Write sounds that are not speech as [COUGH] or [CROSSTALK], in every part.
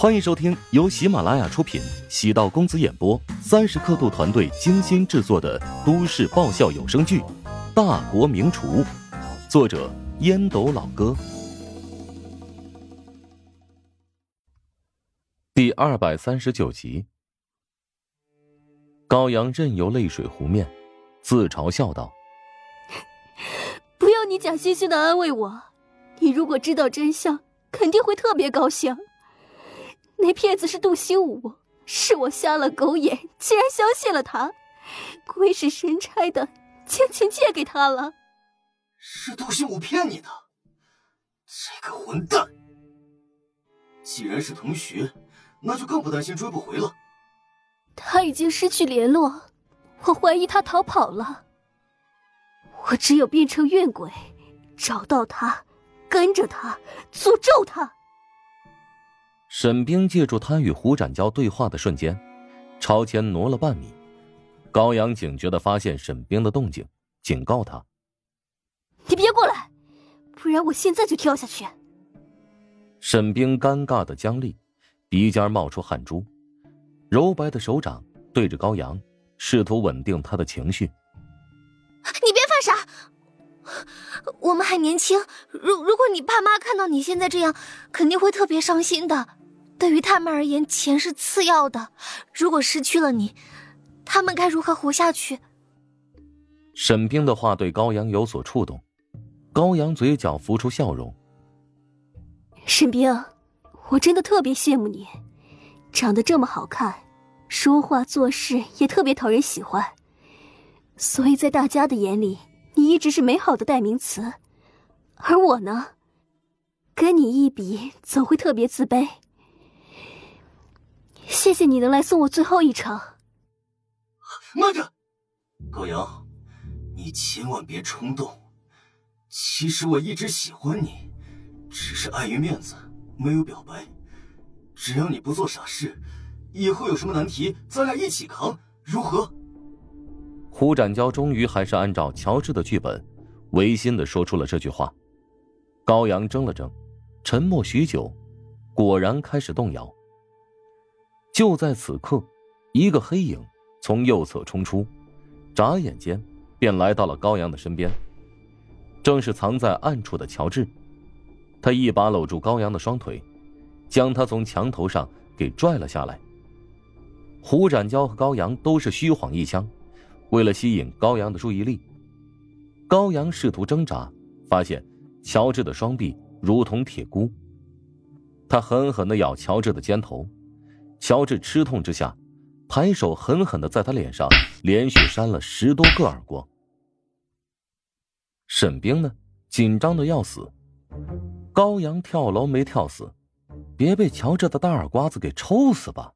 欢迎收听由喜马拉雅出品、喜道公子演播、三十刻度团队精心制作的都市爆笑有声剧《大国名厨》，作者烟斗老哥，第二百三十九集。高阳任由泪水湖面，自嘲笑道：“ [LAUGHS] 不要你假惺惺的安慰我，你如果知道真相，肯定会特别高兴。”那骗子是杜兴武，是我瞎了狗眼，竟然相信了他。鬼使神差的将钱借给他了。是杜兴武骗你的，这个混蛋！既然是同学，那就更不担心追不回了。他已经失去联络，我怀疑他逃跑了。我只有变成怨鬼，找到他，跟着他，诅咒他。沈冰借助他与胡展娇对话的瞬间，朝前挪了半米。高阳警觉的发现沈冰的动静，警告他：“你别过来，不然我现在就跳下去。”沈冰尴尬的僵立，鼻尖冒出汗珠，柔白的手掌对着高阳，试图稳定他的情绪。“你别犯傻，我们还年轻，如如果你爸妈看到你现在这样，肯定会特别伤心的。”对于他们而言，钱是次要的。如果失去了你，他们该如何活下去？沈冰的话对高阳有所触动，高阳嘴角浮出笑容。沈冰，我真的特别羡慕你，长得这么好看，说话做事也特别讨人喜欢，所以在大家的眼里，你一直是美好的代名词。而我呢，跟你一比，总会特别自卑。谢谢你能来送我最后一程。慢着，高阳，你千万别冲动。其实我一直喜欢你，只是碍于面子没有表白。只要你不做傻事，以后有什么难题，咱俩一起扛，如何？胡展娇终于还是按照乔治的剧本，违心的说出了这句话。高阳怔了怔，沉默许久，果然开始动摇。就在此刻，一个黑影从右侧冲出，眨眼间便来到了高阳的身边。正是藏在暗处的乔治，他一把搂住高阳的双腿，将他从墙头上给拽了下来。胡展娇和高阳都是虚晃一枪，为了吸引高阳的注意力，高阳试图挣扎，发现乔治的双臂如同铁箍，他狠狠的咬乔治的肩头。乔治吃痛之下，抬手狠狠的在他脸上连续扇了十多个耳光。沈冰呢，紧张的要死。高阳跳楼没跳死，别被乔治的大耳刮子给抽死吧。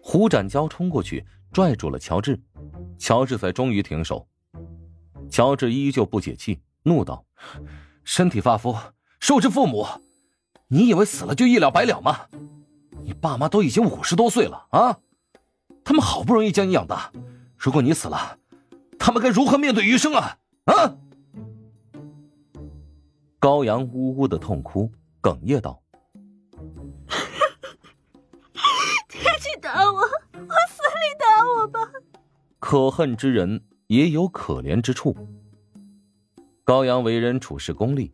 胡展娇冲过去拽住了乔治，乔治才终于停手。乔治依旧不解气，怒道：“身体发肤，受之父母，你以为死了就一了百了吗？”你爸妈都已经五十多岁了啊，他们好不容易将你养大，如果你死了，他们该如何面对余生啊？啊！高阳呜呜的痛哭，哽咽道：[LAUGHS] “别去打我，往死里打我吧！”可恨之人也有可怜之处。高阳为人处事功利，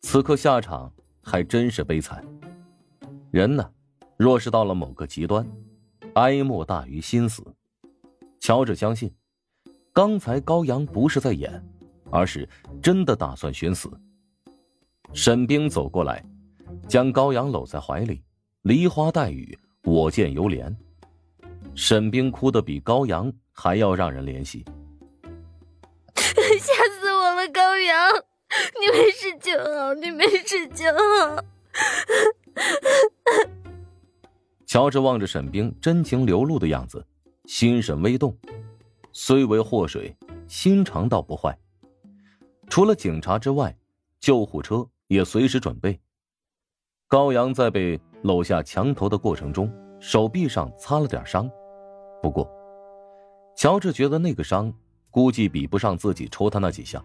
此刻下场还真是悲惨。人呢？若是到了某个极端，哀莫大于心死。乔治相信，刚才高阳不是在演，而是真的打算寻死。沈冰走过来，将高阳搂在怀里，梨花带雨，我见犹怜。沈冰哭得比高阳还要让人怜惜。[LAUGHS] 吓死我了，高阳，[LAUGHS] 你没事就好，你没事就好。乔治望着沈冰真情流露的样子，心神微动。虽为祸水，心肠倒不坏。除了警察之外，救护车也随时准备。高阳在被搂下墙头的过程中，手臂上擦了点伤，不过，乔治觉得那个伤估计比不上自己抽他那几下，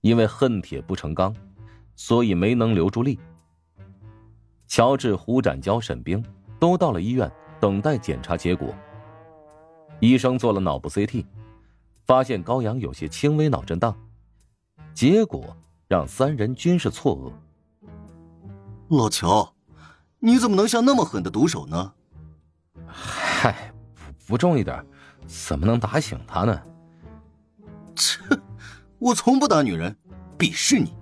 因为恨铁不成钢，所以没能留住力。乔治、胡展娇、沈冰都到了医院等待检查结果。医生做了脑部 CT，发现高阳有些轻微脑震荡，结果让三人均是错愕。老乔，你怎么能下那么狠的毒手呢？嗨，不不重一点，怎么能打醒他呢？切，我从不打女人，鄙视你。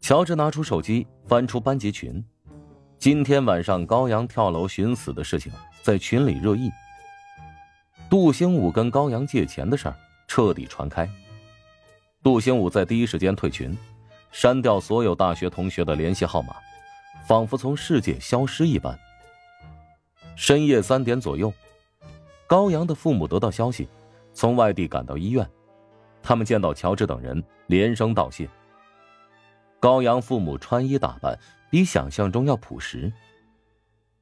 乔治拿出手机，翻出班级群，今天晚上高阳跳楼寻死的事情在群里热议。杜兴武跟高阳借钱的事儿彻底传开，杜兴武在第一时间退群，删掉所有大学同学的联系号码，仿佛从世界消失一般。深夜三点左右，高阳的父母得到消息，从外地赶到医院，他们见到乔治等人，连声道谢。高阳父母穿衣打扮比想象中要朴实。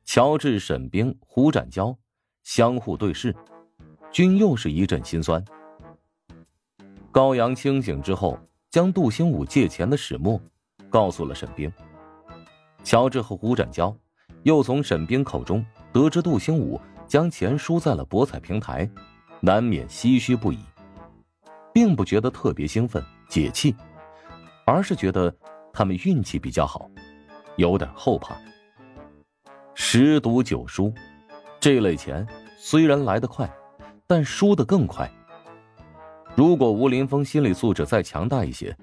乔治、沈冰、胡展娇相互对视。均又是一阵心酸。高阳清醒之后，将杜兴武借钱的始末告诉了沈冰。乔治和胡展娇又从沈冰口中得知杜兴武将钱输在了博彩平台，难免唏嘘不已，并不觉得特别兴奋解气，而是觉得他们运气比较好，有点后怕。十赌九输，这类钱虽然来得快。但输得更快。如果吴林峰心理素质再强大一些，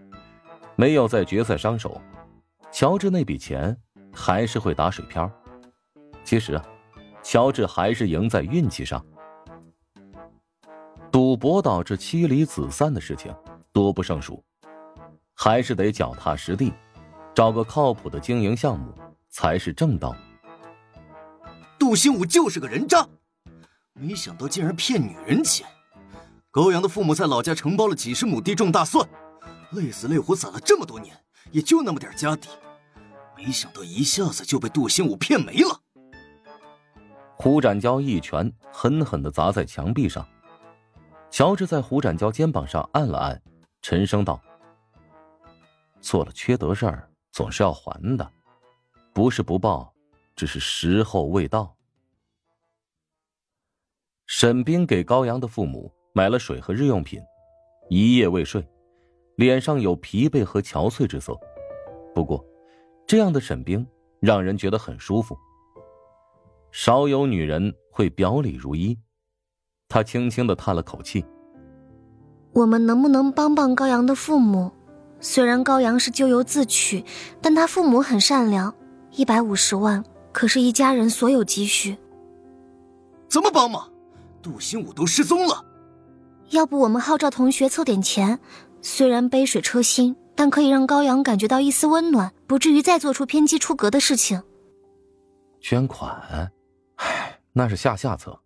没有在决赛伤手，乔治那笔钱还是会打水漂。其实啊，乔治还是赢在运气上。赌博导致妻离子散的事情多不胜数，还是得脚踏实地，找个靠谱的经营项目才是正道。杜兴武就是个人渣。没想到竟然骗女人钱！高阳的父母在老家承包了几十亩地种大蒜，累死累活攒了这么多年，也就那么点家底，没想到一下子就被杜兴武骗没了。胡展娇一拳狠狠的砸在墙壁上，乔治在胡展娇肩膀上按了按，沉声道：“做了缺德事儿，总是要还的，不是不报，只是时候未到。”沈冰给高阳的父母买了水和日用品，一夜未睡，脸上有疲惫和憔悴之色。不过，这样的沈冰让人觉得很舒服。少有女人会表里如一，他轻轻的叹了口气：“我们能不能帮帮高阳的父母？虽然高阳是咎由自取，但他父母很善良。一百五十万可是一家人所有积蓄。怎么帮忙？”杜兴武都失踪了，要不我们号召同学凑点钱，虽然杯水车薪，但可以让高阳感觉到一丝温暖，不至于再做出偏激出格的事情。捐款，唉，那是下下策。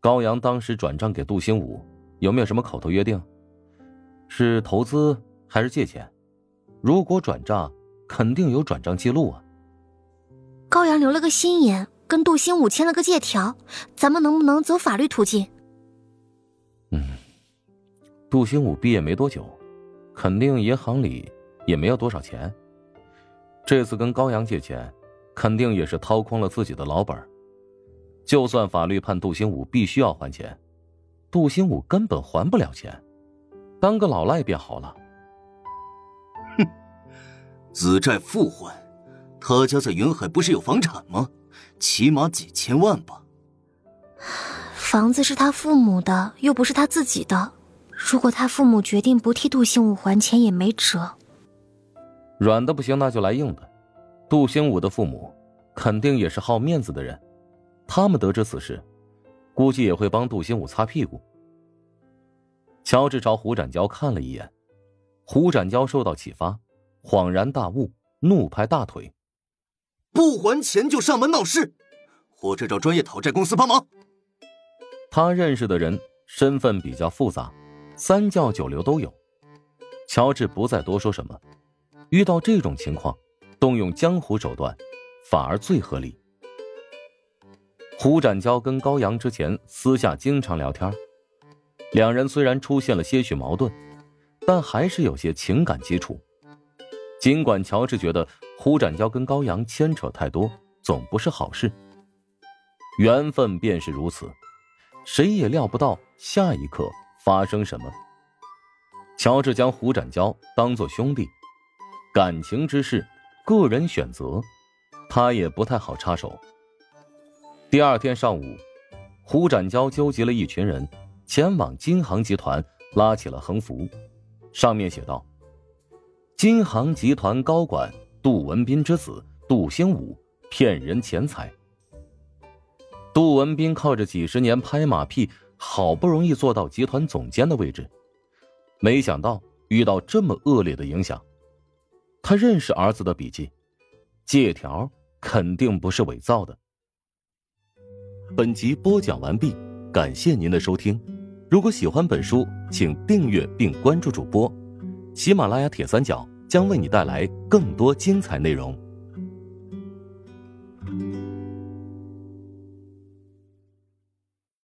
高阳当时转账给杜兴武，有没有什么口头约定？是投资还是借钱？如果转账，肯定有转账记录啊。高阳留了个心眼。跟杜兴武签了个借条，咱们能不能走法律途径？嗯，杜兴武毕业没多久，肯定银行里也没有多少钱。这次跟高阳借钱，肯定也是掏空了自己的老本。就算法律判杜兴武必须要还钱，杜兴武根本还不了钱，当个老赖便好了。哼，子债父还，他家在云海不是有房产吗？起码几千万吧。[SIGHS] 房子是他父母的，又不是他自己的。如果他父母决定不替杜兴武还钱，也没辙。软的不行，那就来硬的。杜兴武的父母肯定也是好面子的人，他们得知此事，估计也会帮杜兴武擦屁股。乔治朝胡展娇看了一眼，胡展娇受到启发，恍然大悟，怒拍大腿。不还钱就上门闹事，或者找专业讨债公司帮忙。他认识的人身份比较复杂，三教九流都有。乔治不再多说什么，遇到这种情况，动用江湖手段，反而最合理。胡展娇跟高阳之前私下经常聊天，两人虽然出现了些许矛盾，但还是有些情感基础。尽管乔治觉得。胡展娇跟高阳牵扯太多，总不是好事。缘分便是如此，谁也料不到下一刻发生什么。乔治将胡展娇当做兄弟，感情之事，个人选择，他也不太好插手。第二天上午，胡展娇纠集了一群人，前往金航集团拉起了横幅，上面写道：“金航集团高管杜文斌之子杜兴武骗人钱财。”杜文斌靠着几十年拍马屁，好不容易做到集团总监的位置，没想到遇到这么恶劣的影响。他认识儿子的笔记，借条肯定不是伪造的。本集播讲完毕，感谢您的收听。如果喜欢本书，请订阅并关注主播。喜马拉雅铁三角将为你带来更多精彩内容。